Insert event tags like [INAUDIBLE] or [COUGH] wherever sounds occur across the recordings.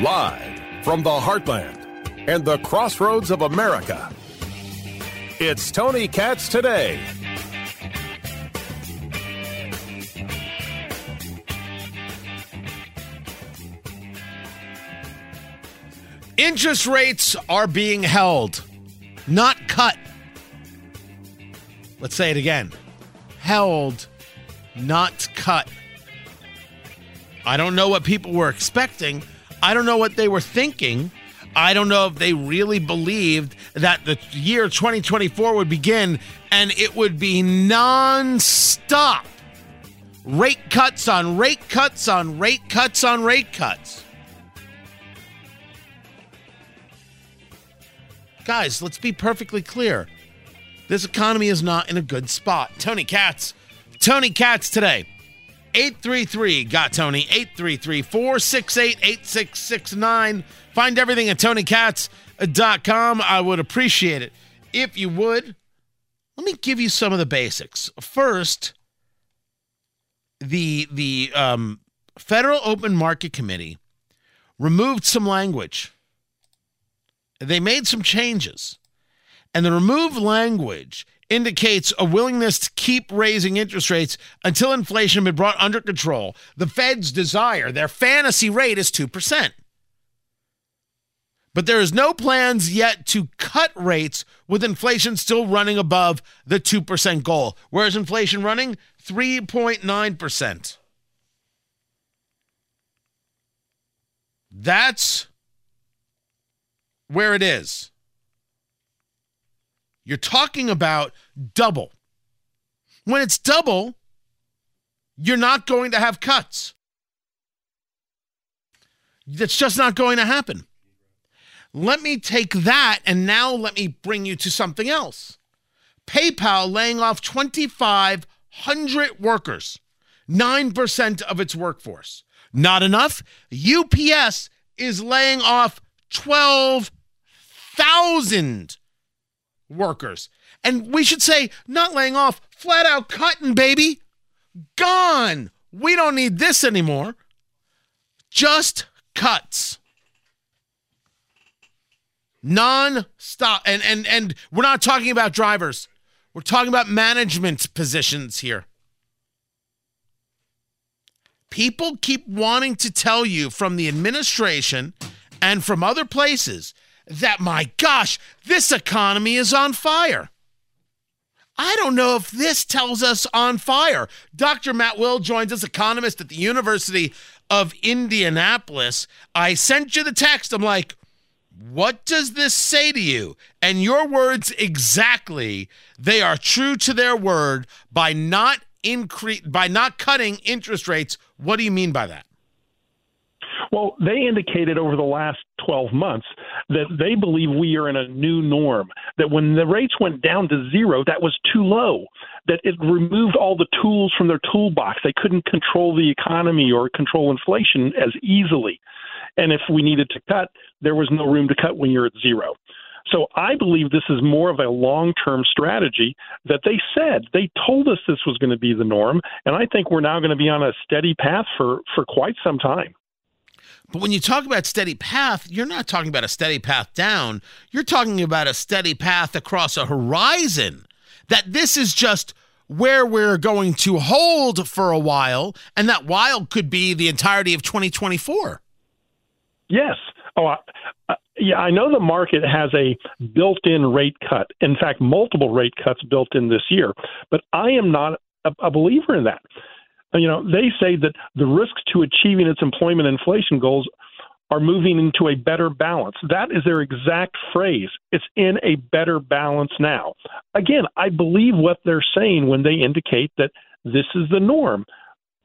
Live from the heartland and the crossroads of America, it's Tony Katz today. Interest rates are being held, not cut. Let's say it again held, not cut. I don't know what people were expecting. I don't know what they were thinking. I don't know if they really believed that the year 2024 would begin and it would be non-stop rate cuts on rate cuts on rate cuts on rate cuts. Guys, let's be perfectly clear. This economy is not in a good spot. Tony Katz, Tony Katz today. 833 got Tony 833 468 8669. Find everything at tonykatz.com. I would appreciate it if you would. Let me give you some of the basics. First, the the um, Federal Open Market Committee removed some language they made some changes. And the removed language indicates a willingness to keep raising interest rates until inflation has been brought under control. The Fed's desire, their fantasy rate is 2%. But there is no plans yet to cut rates with inflation still running above the 2% goal. Where's inflation running? 3.9%. That's where it is. You're talking about double. When it's double, you're not going to have cuts. That's just not going to happen. Let me take that and now let me bring you to something else. PayPal laying off 2,500 workers, 9% of its workforce. Not enough. UPS is laying off 12 thousand workers. And we should say, not laying off, flat out cutting, baby. Gone. We don't need this anymore. Just cuts. Non-stop. And and and we're not talking about drivers. We're talking about management positions here. People keep wanting to tell you from the administration and from other places that, my gosh, this economy is on fire. I don't know if this tells us on fire. Dr. Matt Will joins us, economist at the University of Indianapolis. I sent you the text. I'm like, what does this say to you? And your words exactly, they are true to their word by not increase by not cutting interest rates. What do you mean by that? Well, they indicated over the last 12 months that they believe we are in a new norm, that when the rates went down to zero, that was too low, that it removed all the tools from their toolbox. They couldn't control the economy or control inflation as easily. And if we needed to cut, there was no room to cut when you're at zero. So I believe this is more of a long term strategy that they said. They told us this was going to be the norm. And I think we're now going to be on a steady path for, for quite some time. But when you talk about steady path, you're not talking about a steady path down. You're talking about a steady path across a horizon. That this is just where we're going to hold for a while, and that while could be the entirety of 2024. Yes. Oh, uh, yeah. I know the market has a built-in rate cut. In fact, multiple rate cuts built in this year. But I am not a, a believer in that you know, they say that the risks to achieving its employment inflation goals are moving into a better balance. That is their exact phrase. It's in a better balance now. Again, I believe what they're saying when they indicate that this is the norm.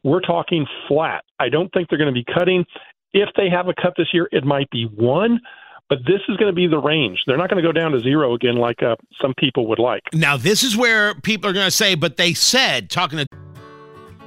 we're talking flat. I don't think they're going to be cutting. If they have a cut this year, it might be one, but this is going to be the range. They're not going to go down to zero again like uh, some people would like. Now, this is where people are going to say, but they said, talking to.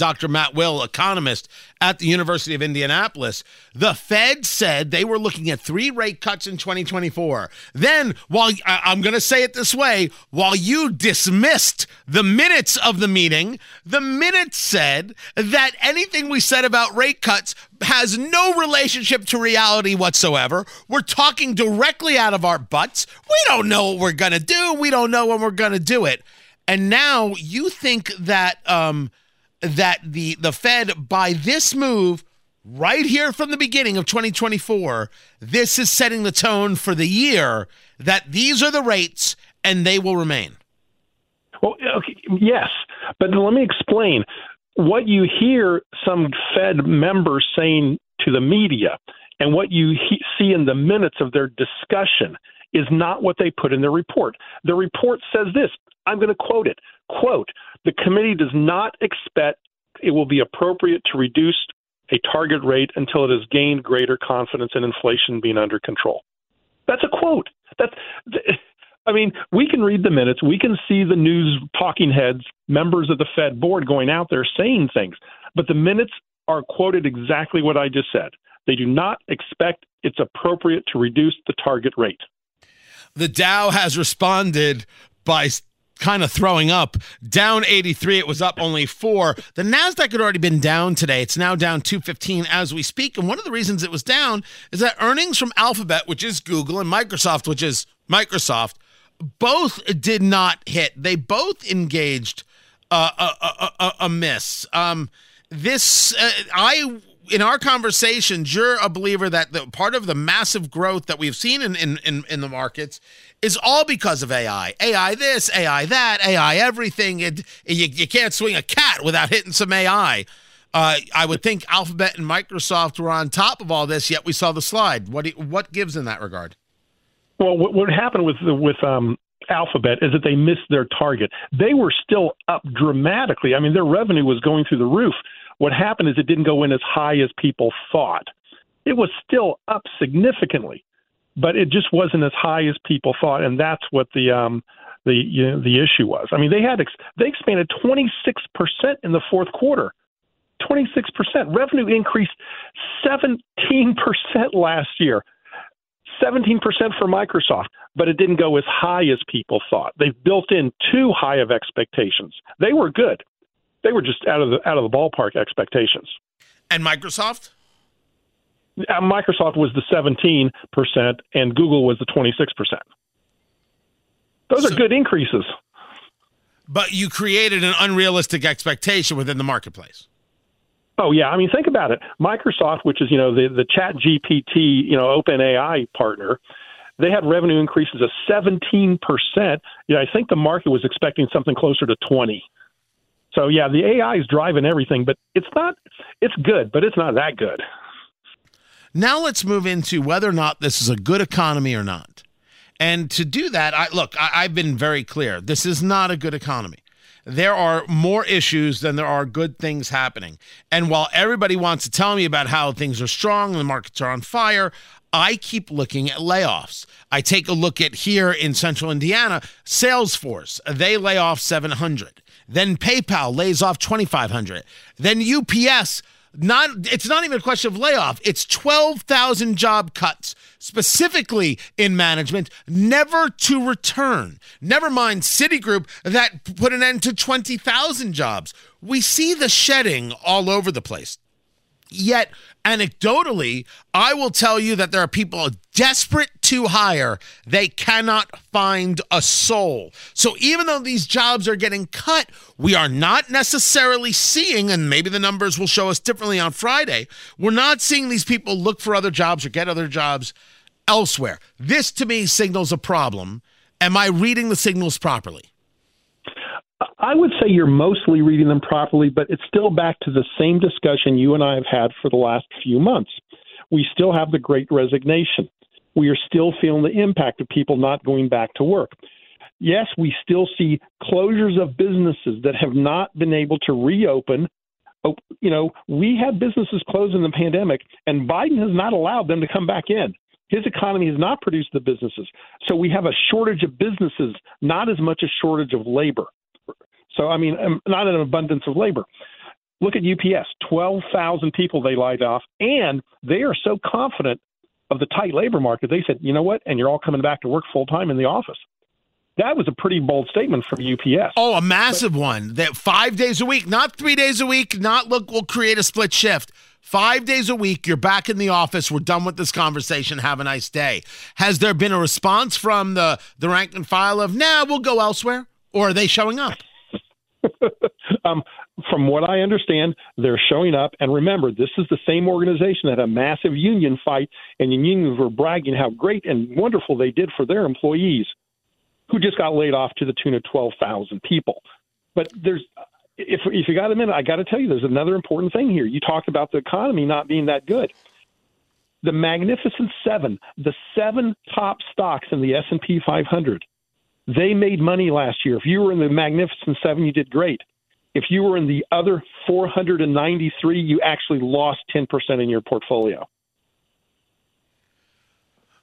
Dr. Matt Will, economist at the University of Indianapolis. The Fed said they were looking at three rate cuts in 2024. Then, while I'm going to say it this way, while you dismissed the minutes of the meeting, the minutes said that anything we said about rate cuts has no relationship to reality whatsoever. We're talking directly out of our butts. We don't know what we're going to do. We don't know when we're going to do it. And now you think that um, that the the Fed by this move right here from the beginning of 2024, this is setting the tone for the year that these are the rates and they will remain. Well, okay, yes, but let me explain what you hear some Fed members saying to the media and what you he- see in the minutes of their discussion is not what they put in their report. The report says this. I'm going to quote it. Quote, the committee does not expect it will be appropriate to reduce a target rate until it has gained greater confidence in inflation being under control. That's a quote. That's I mean, we can read the minutes, we can see the news talking heads, members of the Fed board going out there saying things, but the minutes are quoted exactly what I just said. They do not expect it's appropriate to reduce the target rate. The Dow has responded by kind of throwing up. Down 83, it was up only four. The NASDAQ had already been down today. It's now down 215 as we speak. And one of the reasons it was down is that earnings from Alphabet, which is Google, and Microsoft, which is Microsoft, both did not hit. They both engaged uh, a, a, a, a, miss. Um, this, uh, I in our conversations, you're a believer that the part of the massive growth that we've seen in, in, in, in, the markets is all because of AI. AI this, AI that, AI everything. It, you, you can't swing a cat without hitting some AI. Uh, I would think Alphabet and Microsoft were on top of all this, yet we saw the slide. What what gives in that regard? Well, what, what happened with with um, Alphabet is that they missed their target. They were still up dramatically. I mean, their revenue was going through the roof what happened is it didn't go in as high as people thought. It was still up significantly, but it just wasn't as high as people thought, and that's what the um, the you know, the issue was. I mean, they had ex- they expanded 26 percent in the fourth quarter. 26 percent revenue increased 17 percent last year. 17% for Microsoft, but it didn't go as high as people thought. They've built in too high of expectations. They were good they were just out of the out of the ballpark expectations. And Microsoft? Uh, Microsoft was the 17 percent, and Google was the 26 percent. Those so, are good increases. But you created an unrealistic expectation within the marketplace. Oh yeah, I mean think about it. Microsoft, which is you know the the Chat GPT, you know Open AI partner, they had revenue increases of 17 percent. You know, I think the market was expecting something closer to 20. So yeah, the AI is driving everything, but it's not. It's good, but it's not that good. Now let's move into whether or not this is a good economy or not. And to do that, I look. I, I've been very clear. This is not a good economy there are more issues than there are good things happening. And while everybody wants to tell me about how things are strong and the markets are on fire, I keep looking at layoffs. I take a look at here in central Indiana, Salesforce, they lay off 700. Then PayPal lays off 2,500. Then UPS, not it's not even a question of layoff. It's 12,000 job cuts specifically in management, never to return. Never mind Citigroup that put an end to 20,000 jobs. We see the shedding all over the place. Yet, anecdotally, I will tell you that there are people desperate to hire. They cannot find a soul. So, even though these jobs are getting cut, we are not necessarily seeing, and maybe the numbers will show us differently on Friday, we're not seeing these people look for other jobs or get other jobs elsewhere. This to me signals a problem. Am I reading the signals properly? I would say you're mostly reading them properly, but it's still back to the same discussion you and I have had for the last few months. We still have the great resignation. We are still feeling the impact of people not going back to work. Yes, we still see closures of businesses that have not been able to reopen. Oh, you know, we had businesses closed in the pandemic, and Biden has not allowed them to come back in. His economy has not produced the businesses. So we have a shortage of businesses, not as much a shortage of labor. So, I mean, um, not an abundance of labor. Look at UPS 12,000 people they laid off, and they are so confident of the tight labor market. They said, you know what? And you're all coming back to work full time in the office. That was a pretty bold statement from UPS. Oh, a massive but, one. That five days a week, not three days a week, not look, we'll create a split shift. Five days a week, you're back in the office. We're done with this conversation. Have a nice day. Has there been a response from the, the rank and file of, nah, we'll go elsewhere? Or are they showing up? [LAUGHS] um, from what I understand, they're showing up. And remember, this is the same organization that had a massive union fight, and the unions were bragging how great and wonderful they did for their employees, who just got laid off to the tune of 12,000 people. But there's, if, if you got a minute, I got to tell you, there's another important thing here. You talked about the economy not being that good. The Magnificent Seven, the seven top stocks in the S&P 500, they made money last year. If you were in the Magnificent Seven, you did great. If you were in the other 493, you actually lost 10% in your portfolio.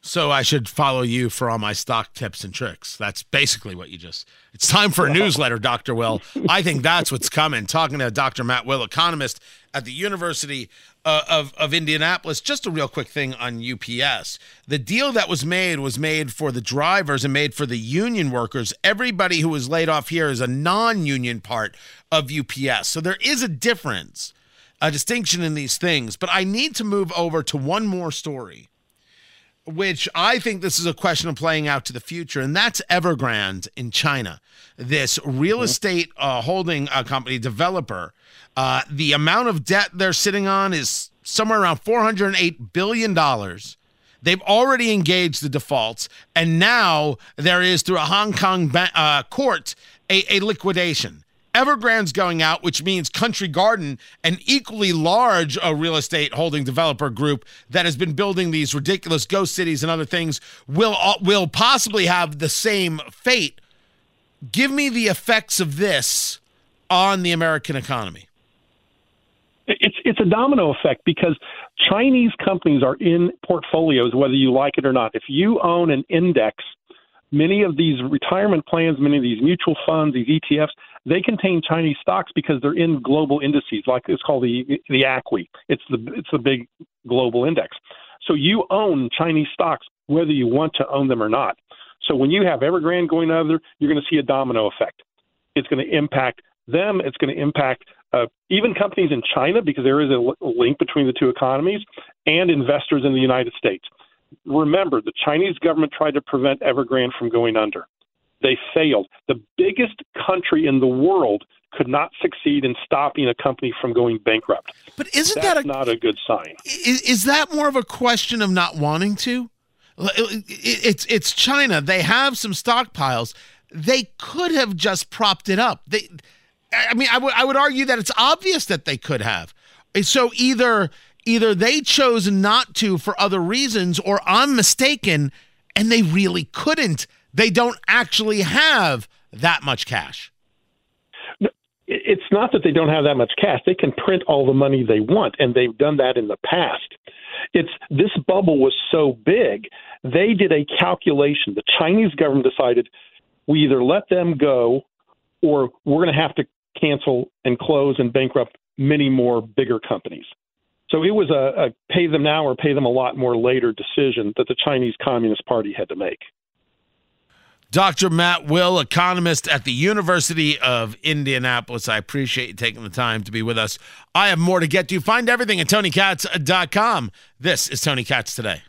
So I should follow you for all my stock tips and tricks. That's basically what you just. It's time for a newsletter, Dr. Will. [LAUGHS] I think that's what's coming. Talking to Dr. Matt Will, economist at the University uh, of, of Indianapolis. Just a real quick thing on UPS. The deal that was made was made for the drivers and made for the union workers. Everybody who was laid off here is a non union part of UPS. So there is a difference, a distinction in these things. But I need to move over to one more story which I think this is a question of playing out to the future, and that's Evergrande in China. This real mm-hmm. estate uh, holding uh, company developer, uh, the amount of debt they're sitting on is somewhere around $408 billion. They've already engaged the defaults, and now there is, through a Hong Kong ba- uh, court, a, a liquidation. Evergrande's going out, which means Country Garden, an equally large uh, real estate holding developer group that has been building these ridiculous ghost cities and other things, will uh, will possibly have the same fate. Give me the effects of this on the American economy. It's it's a domino effect because Chinese companies are in portfolios, whether you like it or not. If you own an index, many of these retirement plans, many of these mutual funds, these ETFs, they contain Chinese stocks because they're in global indices, like it's called the the ACWI. It's the it's the big global index. So you own Chinese stocks whether you want to own them or not. So when you have Evergrande going other, you're going to see a domino effect. It's going to impact them. It's going to impact uh, even companies in China because there is a link between the two economies and investors in the United States. Remember, the Chinese government tried to prevent Evergrande from going under. They failed. The biggest country in the world could not succeed in stopping a company from going bankrupt. But isn't That's that a, not a good sign? Is, is that more of a question of not wanting to? It's it's China. They have some stockpiles. They could have just propped it up. They, I mean, I would I would argue that it's obvious that they could have. So either either they chose not to for other reasons, or I'm mistaken, and they really couldn't they don't actually have that much cash. It's not that they don't have that much cash. They can print all the money they want, and they've done that in the past. It's this bubble was so big, they did a calculation. The Chinese government decided we either let them go or we're going to have to cancel and close and bankrupt many more bigger companies. So it was a, a pay them now or pay them a lot more later decision that the Chinese Communist Party had to make. Dr. Matt Will, economist at the University of Indianapolis. I appreciate you taking the time to be with us. I have more to get to. Find everything at TonyKatz.com. This is Tony Katz Today.